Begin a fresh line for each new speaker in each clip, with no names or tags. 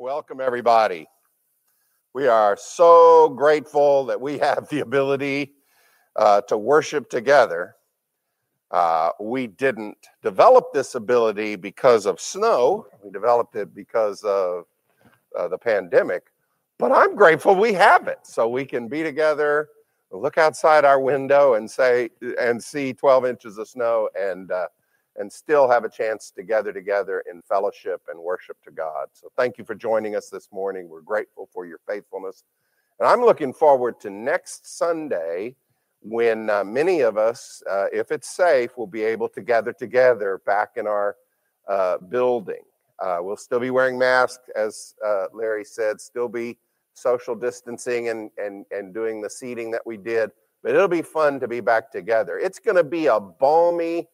Welcome, everybody. We are so grateful that we have the ability uh, to worship together. Uh, we didn't develop this ability because of snow, we developed it because of uh, the pandemic. But I'm grateful we have it so we can be together, look outside our window and say, and see 12 inches of snow and uh, and still have a chance to gather together in fellowship and worship to God. So thank you for joining us this morning. We're grateful for your faithfulness. And I'm looking forward to next Sunday when uh, many of us, uh, if it's safe, will be able to gather together back in our uh, building. Uh, we'll still be wearing masks, as uh, Larry said, still be social distancing and, and, and doing the seating that we did, but it'll be fun to be back together. It's going to be a balmy,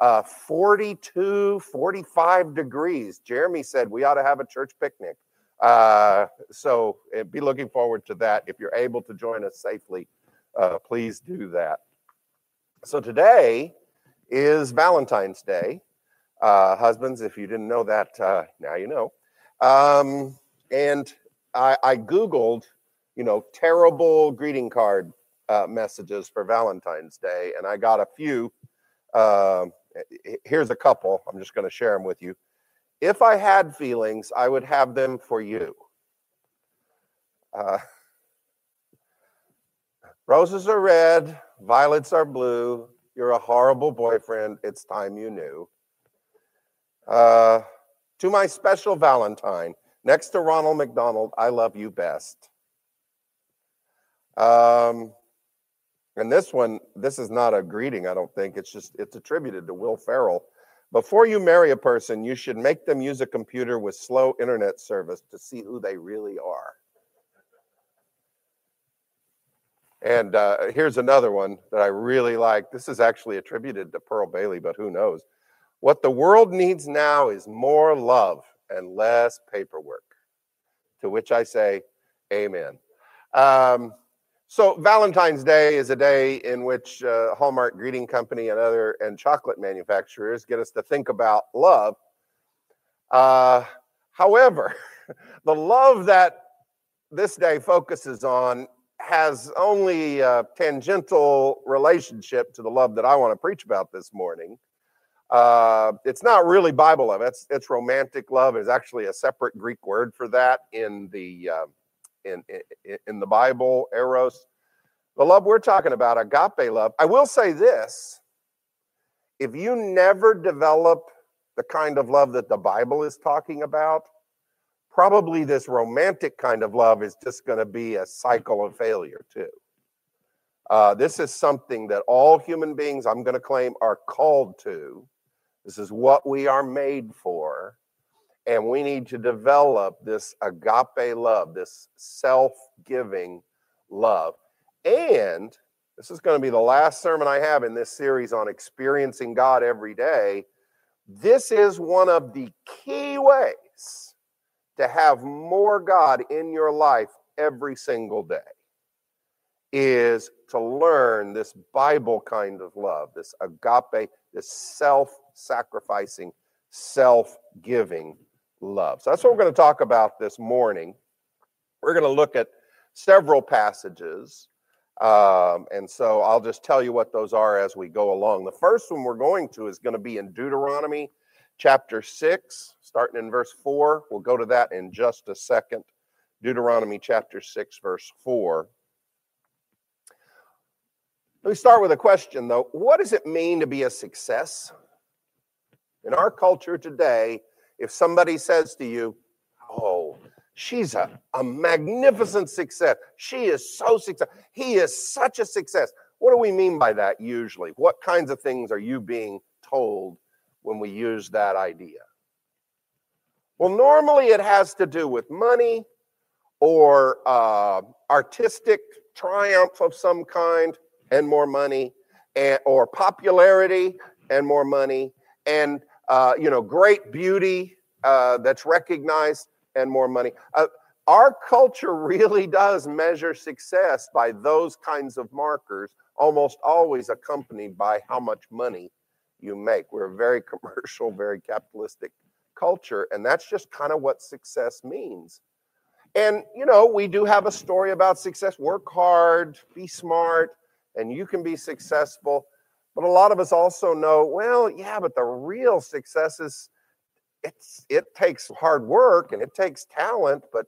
uh, 42, 45 degrees. Jeremy said we ought to have a church picnic. Uh, so eh, be looking forward to that. If you're able to join us safely, uh, please do that. So today is Valentine's Day. Uh, husbands, if you didn't know that, uh, now you know. Um, and I, I, Googled, you know, terrible greeting card uh, messages for Valentine's Day, and I got a few. Um, here's a couple. I'm just going to share them with you. If I had feelings, I would have them for you. Uh, roses are red, violets are blue. You're a horrible boyfriend. It's time you knew. Uh, to my special Valentine, next to Ronald McDonald, I love you best. Um, and this one, this is not a greeting, I don't think. It's just, it's attributed to Will Ferrell. Before you marry a person, you should make them use a computer with slow internet service to see who they really are. And uh, here's another one that I really like. This is actually attributed to Pearl Bailey, but who knows? What the world needs now is more love and less paperwork. To which I say, Amen. Um, so Valentine's Day is a day in which uh, Hallmark Greeting Company and other and chocolate manufacturers get us to think about love. Uh, however, the love that this day focuses on has only a tangential relationship to the love that I want to preach about this morning. Uh, it's not really Bible love. It's it's romantic love. Is actually a separate Greek word for that in the uh, in, in, in the Bible, eros. The love we're talking about, agape love. I will say this if you never develop the kind of love that the Bible is talking about, probably this romantic kind of love is just going to be a cycle of failure, too. Uh, this is something that all human beings, I'm going to claim, are called to. This is what we are made for. And we need to develop this agape love, this self giving love. And this is going to be the last sermon I have in this series on experiencing God every day. This is one of the key ways to have more God in your life every single day is to learn this Bible kind of love, this agape, this self sacrificing, self giving love. So that's what we're going to talk about this morning. We're going to look at several passages. Um, and so I'll just tell you what those are as we go along. The first one we're going to is going to be in Deuteronomy chapter 6, starting in verse 4. We'll go to that in just a second. Deuteronomy chapter 6, verse 4. Let me start with a question, though. What does it mean to be a success? In our culture today, if somebody says to you, Oh, she's a, a magnificent success, she is so successful, he is such a success. What do we mean by that usually? What kinds of things are you being told when we use that idea? Well, normally it has to do with money or uh, artistic triumph of some kind and more money, and, or popularity and more money, and uh, you know, great beauty uh, that's recognized and more money. Uh, our culture really does measure success by those kinds of markers, almost always accompanied by how much money you make. We're a very commercial, very capitalistic culture, and that's just kind of what success means. And, you know, we do have a story about success work hard, be smart, and you can be successful. But a lot of us also know, well, yeah, but the real success is it's it takes hard work and it takes talent, but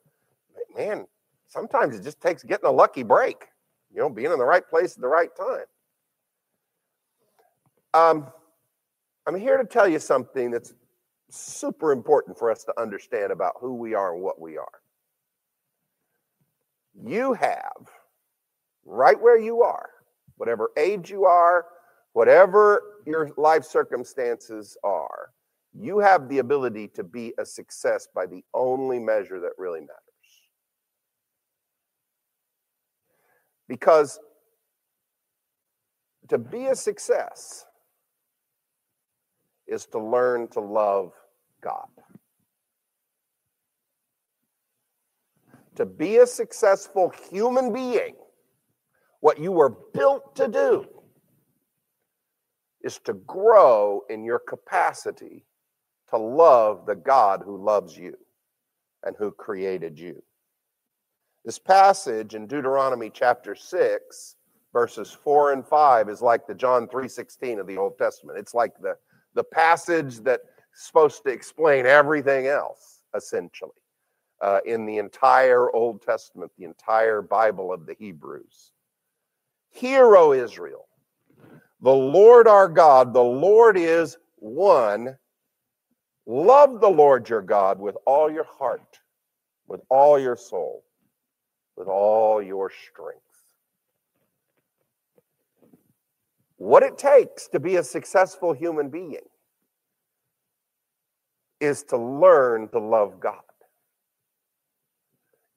man, sometimes it just takes getting a lucky break, you know, being in the right place at the right time. Um, I'm here to tell you something that's super important for us to understand about who we are and what we are. You have, right where you are, whatever age you are, whatever your life circumstances are, you have the ability to be a success by the only measure that really matters. Because to be a success is to learn to love God. To be a successful human being, what you were built to do is to grow in your capacity to love the God who loves you and who created you. This passage in Deuteronomy chapter 6 verses 4 and 5 is like the John 3:16 of the Old Testament. It's like the the passage that's supposed to explain everything else essentially. Uh, in the entire Old Testament, the entire Bible of the Hebrews. Hear, O Israel, the Lord our God, the Lord is one. Love the Lord your God with all your heart, with all your soul, with all your strength. What it takes to be a successful human being is to learn to love God.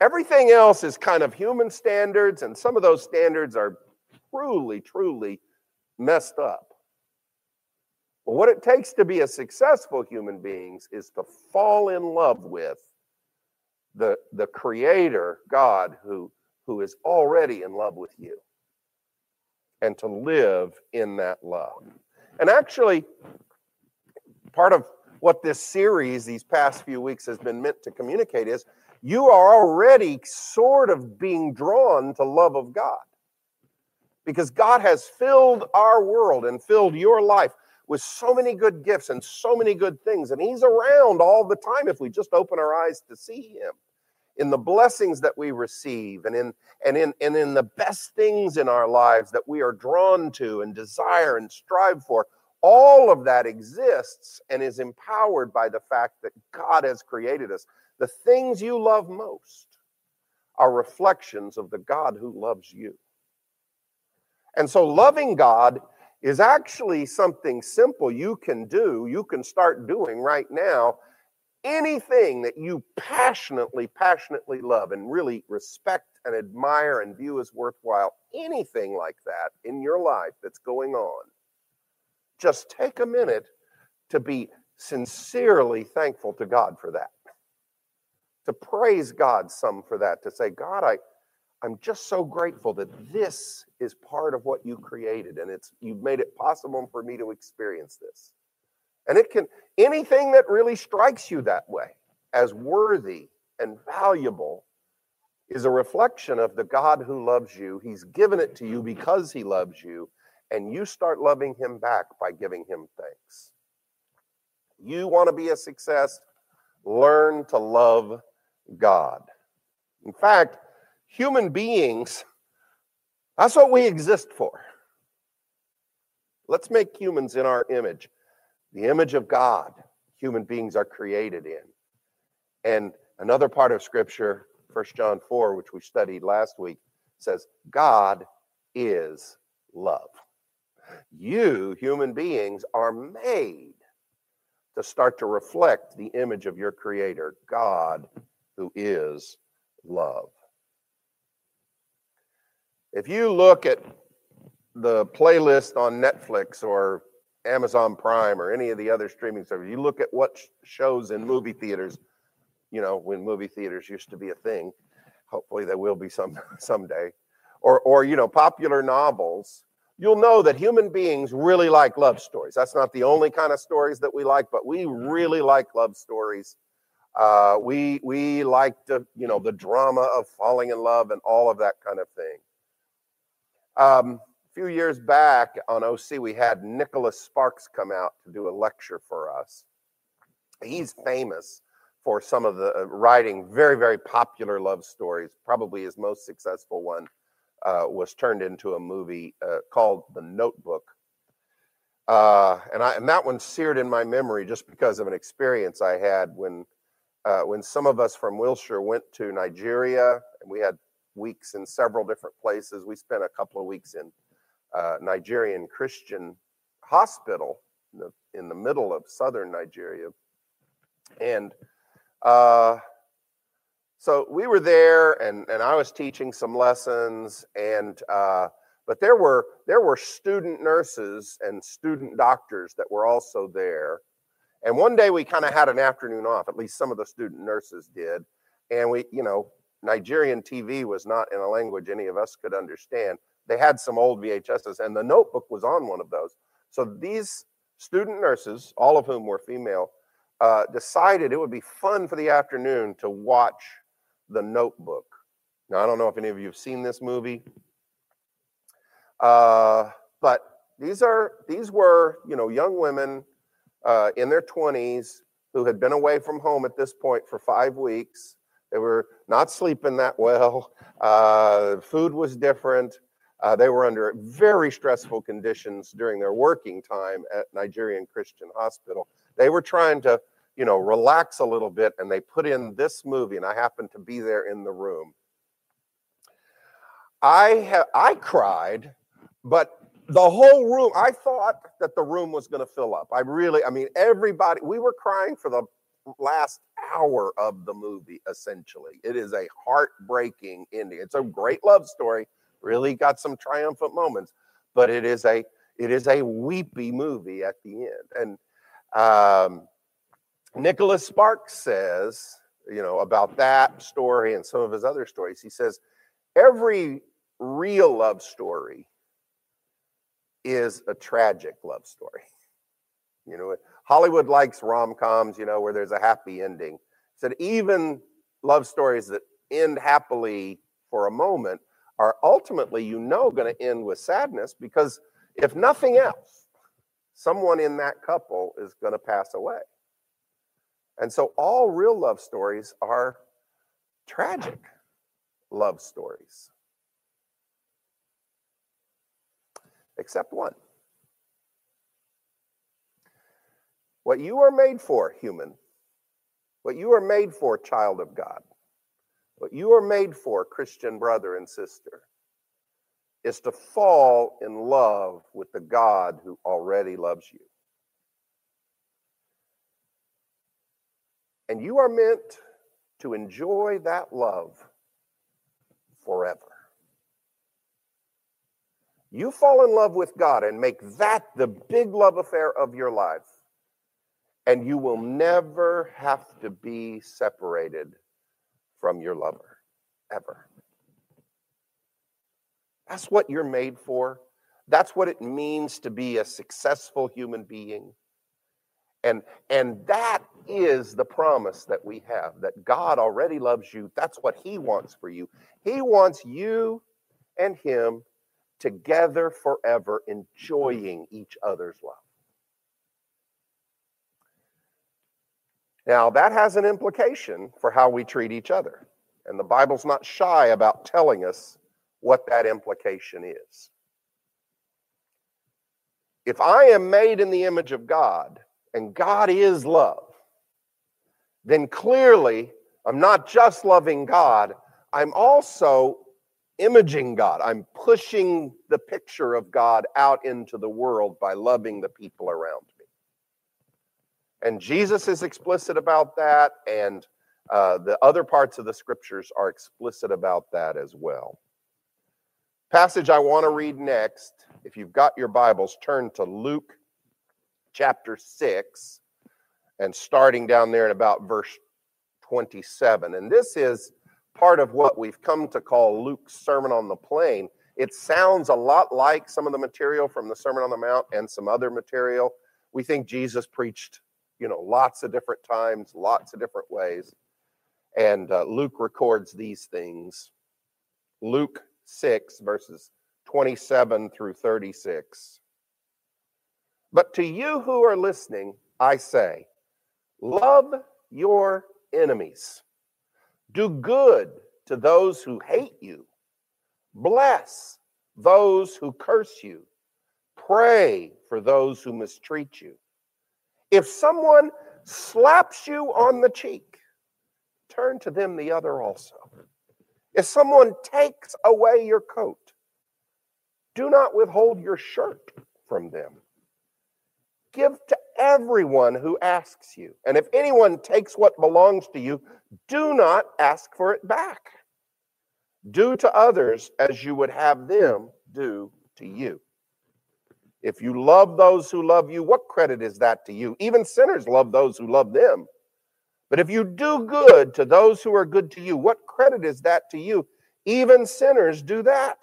Everything else is kind of human standards, and some of those standards are truly, truly messed up. But what it takes to be a successful human being is to fall in love with the, the creator, God, who, who is already in love with you, and to live in that love. And actually, part of what this series, these past few weeks, has been meant to communicate is you are already sort of being drawn to love of God because God has filled our world and filled your life with so many good gifts and so many good things. And He's around all the time if we just open our eyes to see Him in the blessings that we receive and in and in and in the best things in our lives that we are drawn to and desire and strive for. All of that exists and is empowered by the fact that God has created us. The things you love most are reflections of the God who loves you and so loving God is actually something simple you can do, you can start doing right now. Anything that you passionately, passionately love and really respect and admire and view as worthwhile, anything like that in your life that's going on, just take a minute to be sincerely thankful to God for that. To praise God some for that, to say, God, I, I'm just so grateful that this is part of what you created and it's you've made it possible for me to experience this. And it can anything that really strikes you that way as worthy and valuable is a reflection of the God who loves you. He's given it to you because he loves you and you start loving him back by giving him thanks. You want to be a success? Learn to love God. In fact, human beings, that's what we exist for. Let's make humans in our image, the image of God, human beings are created in. And another part of scripture, First John 4, which we studied last week, says, God is love. You, human beings, are made to start to reflect the image of your Creator, God, who is love. If you look at the playlist on Netflix or Amazon Prime or any of the other streaming services, you look at what shows in movie theaters, you know, when movie theaters used to be a thing. Hopefully there will be some someday. Or or you know, popular novels. you'll know that human beings really like love stories. That's not the only kind of stories that we like, but we really like love stories. Uh, we we like the you know the drama of falling in love and all of that kind of thing. Um, a few years back on OC, we had Nicholas Sparks come out to do a lecture for us. He's famous for some of the uh, writing very very popular love stories. Probably his most successful one uh, was turned into a movie uh, called The Notebook. Uh, and, I, and that one seared in my memory just because of an experience I had when uh, when some of us from Wilshire went to Nigeria, and we had weeks in several different places. We spent a couple of weeks in uh, Nigerian Christian hospital in the, in the middle of southern Nigeria, and uh, so we were there, and and I was teaching some lessons, and uh, but there were there were student nurses and student doctors that were also there and one day we kind of had an afternoon off, at least some of the student nurses did. And we, you know, Nigerian TV was not in a language any of us could understand. They had some old VHSs, and the notebook was on one of those. So these student nurses, all of whom were female, uh, decided it would be fun for the afternoon to watch the notebook. Now, I don't know if any of you have seen this movie, uh, but these are these were you know young women uh, in their 20s who had been away from home at this point for five weeks. They were not sleeping that well. Uh, food was different. Uh, they were under very stressful conditions during their working time at Nigerian Christian Hospital. They were trying to, you know, relax a little bit, and they put in this movie, and I happened to be there in the room. I ha- I cried, but the whole room i thought that the room was going to fill up i really i mean everybody we were crying for the last hour of the movie essentially. It is a heartbreaking ending. It's a great love story really got some triumphant moments but it is a it is a weepy movie at the end. And um, nicholas sparks says you know about that story and some of his other stories he says every real love story is a tragic love story. You know, Hollywood likes rom coms, you know, where there's a happy ending. Said even love stories that end happily for a moment are ultimately, you know, going to end with sadness because if nothing else, someone in that couple is going to pass away. And so all real love stories are tragic love stories. except one. What you are made for, human, what you are made for, child of God, what you are made for, Christian brother and sister, is to fall in love with the God who already loves you. And you are meant to enjoy that love forever. You fall in love with God and make that the big love affair of your life, and you will never have to be separated from your lover, ever. That's what you're made for. That's what it means to be a successful human being. And, and that is the promise that we have that God already loves you. That's what He wants for you. He wants you and Him together forever, enjoying each other's love. Now, that has an implication for how we treat each other. And the Bible's not shy about telling us what that implication is. If I am made in the image of God and God is love, then clearly I'm not just loving God, I'm also imaging God. I'm pushing the picture of God out into the world by loving the people around me. And Jesus is explicit about that, and uh, the other parts of the scriptures are explicit about that as well. Passage I want to read next, if you've got your Bibles, turn to Luke chapter 6 and starting down there in about verse 27. And this is part of what we've come to call Luke's Sermon on the Plain. It sounds a lot like some of the material from the Sermon on the Mount and some other material. We think Jesus preached, you know, lots of different times, lots of different ways. And uh, Luke records these things. Luke 6, verses 27 through 36. But to you who are listening, I say, love your enemies, do good to those who hate you, bless those who curse you, pray for those who mistreat you. If someone slaps you on the cheek, turn to them the other also. If someone takes away your coat, do not withhold your shirt from them. Give to everyone who asks you. And if anyone takes what belongs to you, do not ask for it back. Do to others as you would have them do to you. If you love those who love you, what credit is that to you? Even sinners love those who love them. But if you do good to those who are good to you, what credit is that to you? Even sinners do that.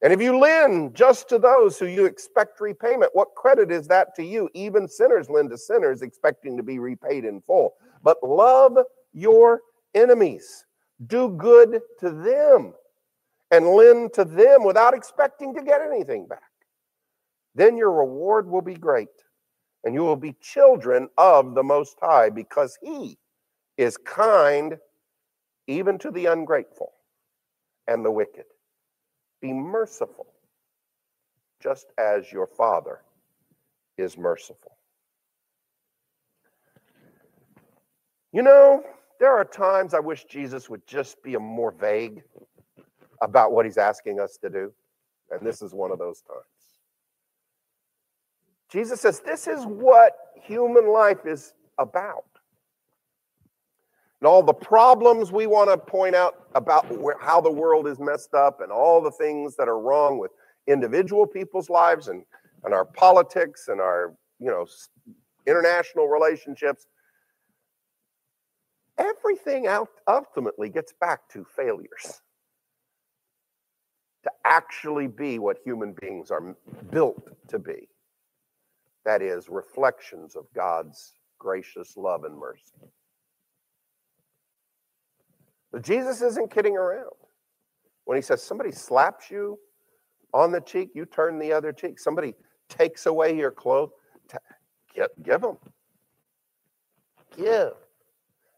And if you lend just to those who you expect repayment, what credit is that to you? Even sinners lend to sinners, expecting to be repaid in full. But love your enemies, do good to them, and lend to them without expecting to get anything back. Then your reward will be great and you will be children of the Most High, because He is kind even to the ungrateful and the wicked. Be merciful, just as your Father is merciful. You know, there are times I wish Jesus would just be a more vague about what he's asking us to do. And this is one of those times. Jesus says this is what human life is about. And all the problems we want to point out about where, how the world is messed up and all the things that are wrong with individual people's lives and, and our politics and our you know international relationships everything out ultimately gets back to failures to actually be what human beings are built to be that is, reflections of God's gracious love and mercy. But Jesus isn't kidding around. When he says somebody slaps you on the cheek, you turn the other cheek. Somebody takes away your clothes, give, give them. Give.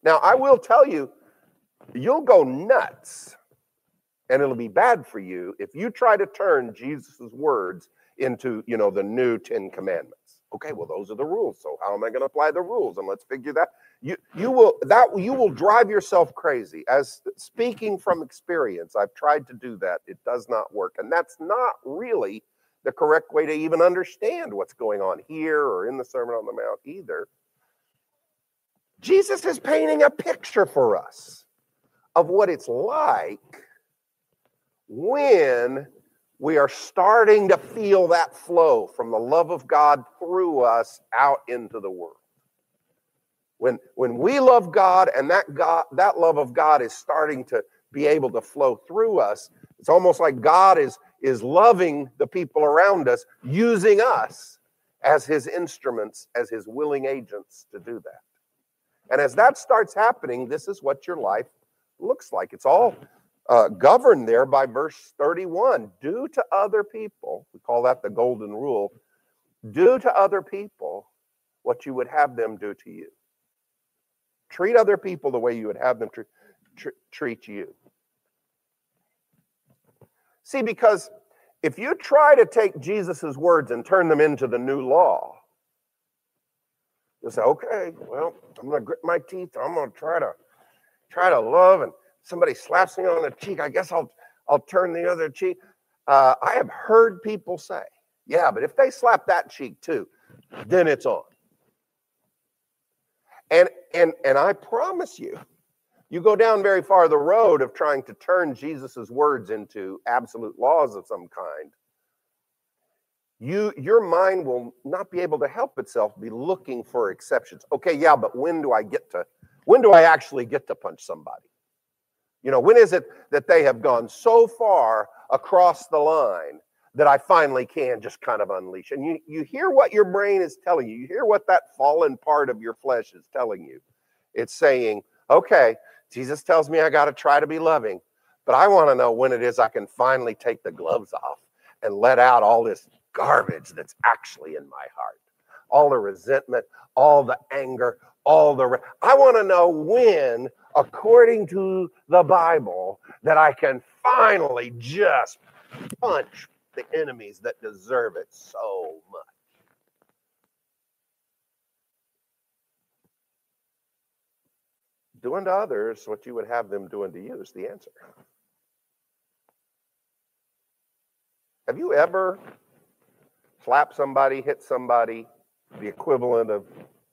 Now, I will tell you, you'll go nuts and it'll be bad for you if you try to turn Jesus' words into, you know, the new Ten Commandments. Okay, well, those are the rules. So how am I going to apply the rules? And let's figure that. You you will that you will drive yourself crazy. As speaking from experience, I've tried to do that. It does not work, and that's not really the correct way to even understand what's going on here or in the Sermon on the Mount either. Jesus is painting a picture for us of what it's like when we are starting to feel that flow from the love of God through us out into the world. When, when we love God and that God that love of God is starting to be able to flow through us, it's almost like God is, is loving the people around us, using us as his instruments, as his willing agents to do that. And as that starts happening, this is what your life looks like. It's all uh, governed there by verse 31 do to other people, we call that the golden rule, do to other people what you would have them do to you. Treat other people the way you would have them tr- tr- treat you. See, because if you try to take Jesus' words and turn them into the new law, you'll say, okay, well, I'm going to grit my teeth. I'm going to try to try to love and somebody slaps me on the cheek, I guess I'll I'll turn the other cheek. Uh, I have heard people say, yeah, but if they slap that cheek too, then it's on. And and and I promise you, you go down very far the road of trying to turn Jesus's words into absolute laws of some kind. You your mind will not be able to help itself be looking for exceptions. Okay, yeah, but when do I get to when do I actually get to punch somebody? You know, when is it that they have gone so far across the line that I finally can just kind of unleash. And you, you hear what your brain is telling you. You hear what that fallen part of your flesh is telling you. It's saying, okay, Jesus tells me I got to try to be loving, but I want to know when it is I can finally take the gloves off and let out all this garbage that's actually in my heart. All the resentment, all the anger, all the. Re- I want to know when, according to the Bible, that I can finally just punch the enemies that deserve it so much. Doing to others what you would have them doing to you is the answer. Have you ever slapped somebody, hit somebody, the equivalent of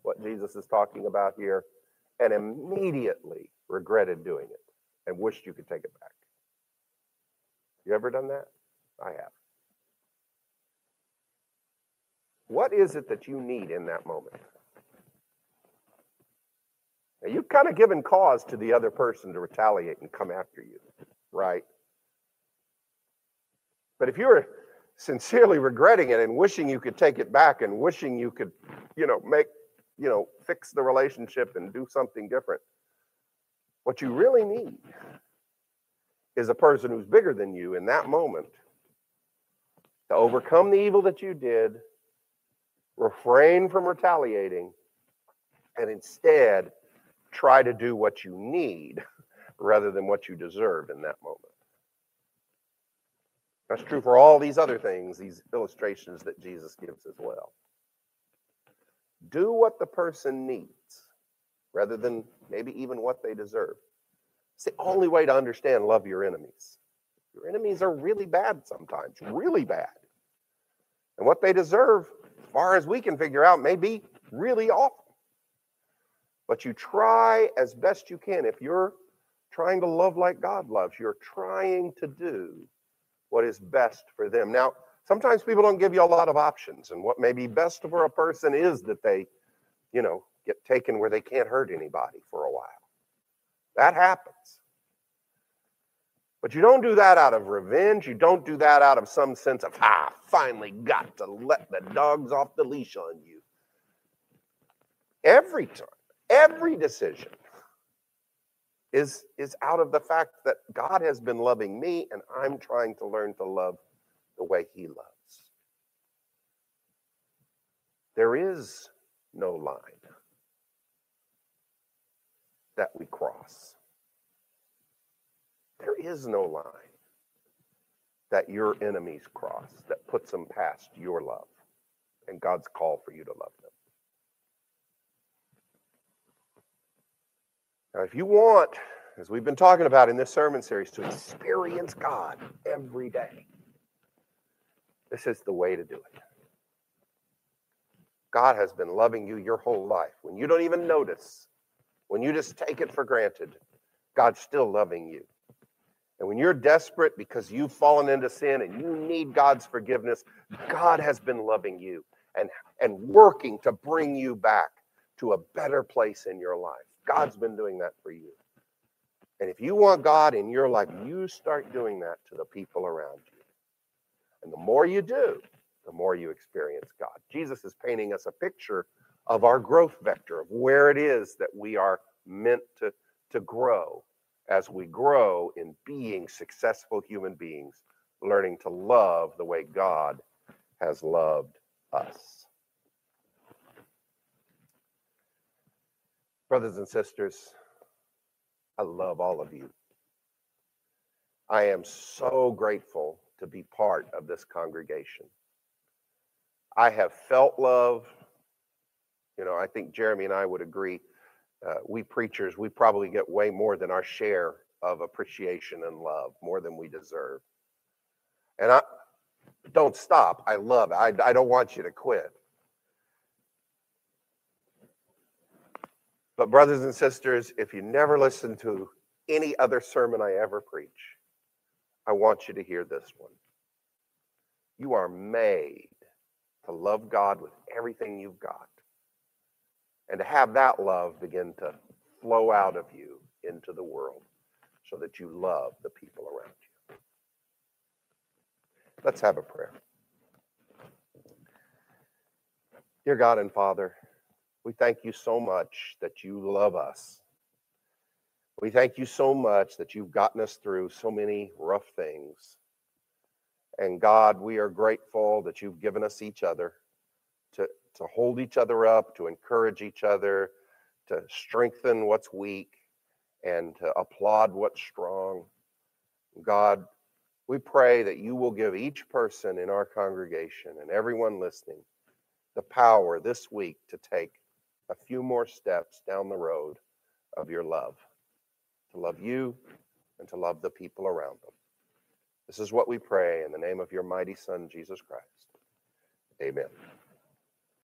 what Jesus is talking about here, and immediately regretted doing it and wished you could take it back? You ever done that? I have. What is it that you need in that moment? Now, you've kind of given cause to the other person to retaliate and come after you, right? But if you're sincerely regretting it and wishing you could take it back and wishing you could, you know, make, you know, fix the relationship and do something different, what you really need is a person who's bigger than you in that moment to overcome the evil that you did, refrain from retaliating, and instead try to do what you need rather than what you deserve in that moment. That's true for all these other things, these illustrations that Jesus gives as well. Do what the person needs rather than maybe even what they deserve. It's the only way to understand love your enemies. Your enemies are really bad sometimes, really bad. And what they deserve, as far as we can figure out, may be really awful. But you try as best you can. If you're trying to love like God loves, you're trying to do what is best for them. Now, sometimes people don't give you a lot of options, and what may be best for a person is that they, you know, get taken where they can't hurt anybody for a while. That happens. But you don't do that out of revenge. You don't do that out of some sense of, ah, finally got to let the dogs off the leash on you. Every time, every decision is, is out of the fact that God has been loving me and I'm trying to learn to love the way He loves. There is no line that we cross. There is no line that your enemies cross that puts them past your love and God's call for you to love them. Now, if you want, as we've been talking about in this sermon series, to experience God every day, this is the way to do it. God has been loving you your whole life. When you don't even notice, when you just take it for granted, God's still loving you. And when you're desperate because you've fallen into sin and you need God's forgiveness, God has been loving you and, and working to bring you back to a better place in your life. God's been doing that for you. And if you want God in your life, you start doing that to the people around you. And the more you do, the more you experience God. Jesus is painting us a picture of our growth vector, of where it is that we are meant to, to grow as we grow in being successful human beings, learning to love the way God has loved us. Brothers and sisters, I love all of you. I am so grateful to be part of this congregation. I have felt love. You know, I think Jeremy and I would agree. Uh, we preachers, we probably get way more than our share of appreciation and love, more than we deserve. And I don't stop. I love it. I, I don't want you to quit. But, brothers and sisters, if you never listen to any other sermon I ever preach, I want you to hear this one. You are made to love God with everything you've got and to have that love begin to flow out of you into the world so that you love the people around you. Let's have a prayer. Dear God and Father, we thank you so much that you love us. We thank you so much that you've gotten us through so many rough things. And God, we are grateful that you've given us each other to, to hold each other up, to encourage each other, to strengthen what's weak, and to applaud what's strong. God, we pray that you will give each person in our congregation and everyone listening the power this week to take a few more steps down the road of your love, to love you and to love the people around them. This is what we pray in the name of your mighty Son, Jesus Christ. Amen.